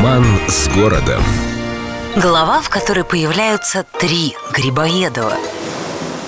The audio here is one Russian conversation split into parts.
Роман с городом. Глава, в которой появляются три Грибоедова –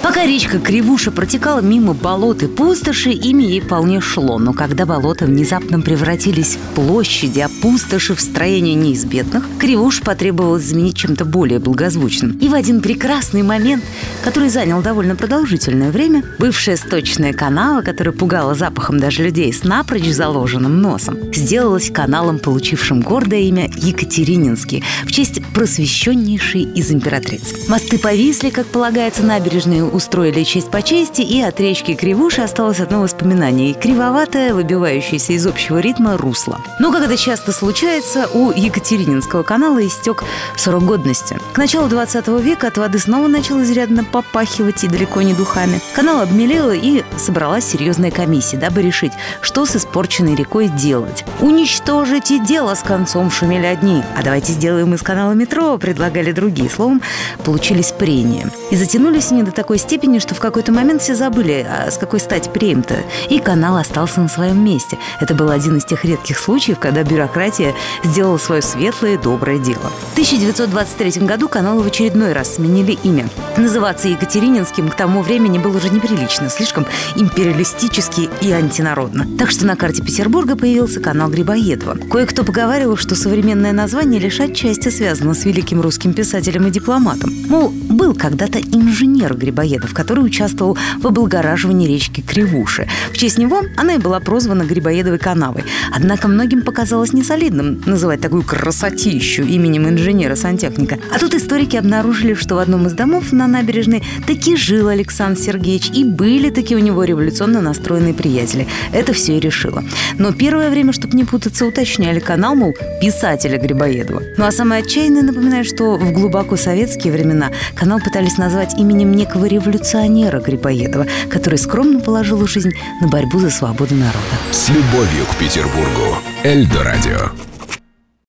Пока речка Кривуша протекала мимо болот и пустоши, ими ей вполне шло. Но когда болота внезапно превратились в площади, а пустоши в строение неизбедных, Кривуш потребовалось заменить чем-то более благозвучным. И в один прекрасный момент, который занял довольно продолжительное время, бывшая сточная канава, которая пугала запахом даже людей с напрочь заложенным носом, сделалась каналом, получившим гордое имя Екатерининский в честь просвещеннейшей из императриц. Мосты повисли, как полагается, набережные устроили честь по чести, и от речки Кривуши осталось одно воспоминание – кривоватое, выбивающееся из общего ритма русло. Но, как это часто случается, у Екатерининского канала истек срок годности. К началу 20 века от воды снова начал изрядно попахивать и далеко не духами. Канал обмелел и собралась серьезная комиссия, дабы решить, что с испорченной рекой делать. «Уничтожить и дело с концом» шумели одни, а давайте сделаем из канала метро, предлагали другие. Словом, получились прения. И затянулись они до такой степени, что в какой-то момент все забыли, а с какой стати премия-то. И канал остался на своем месте. Это был один из тех редких случаев, когда бюрократия сделала свое светлое доброе дело. В 1923 году каналу в очередной раз сменили имя. Называться Екатерининским к тому времени было уже неприлично, слишком империалистически и антинародно. Так что на карте Петербурга появился канал Грибоедова. Кое-кто поговаривал, что современное название лишь отчасти связано с великим русским писателем и дипломатом. Мол, был когда-то инженер Грибоедов, который участвовал в облагораживании речки Кривуши. В честь него она и была прозвана Грибоедовой канавой. Однако многим показалось несолидным называть такую красотищу именем инженера-сантехника. А тут историки обнаружили, что в одном из домов на набережной таки жил Александр Сергеевич, и были таки у него революционно настроенные приятели. Это все и решило. Но первое время, чтобы не путаться, уточняли канал, мол, писателя Грибоедова. Ну а самое отчаянное напоминает, что в глубоко советские времена канал пытались назвать именем некого революционера Грибоедова, который скромно положил жизнь на борьбу за свободу народа. С любовью к Петербургу. Эльдо радио.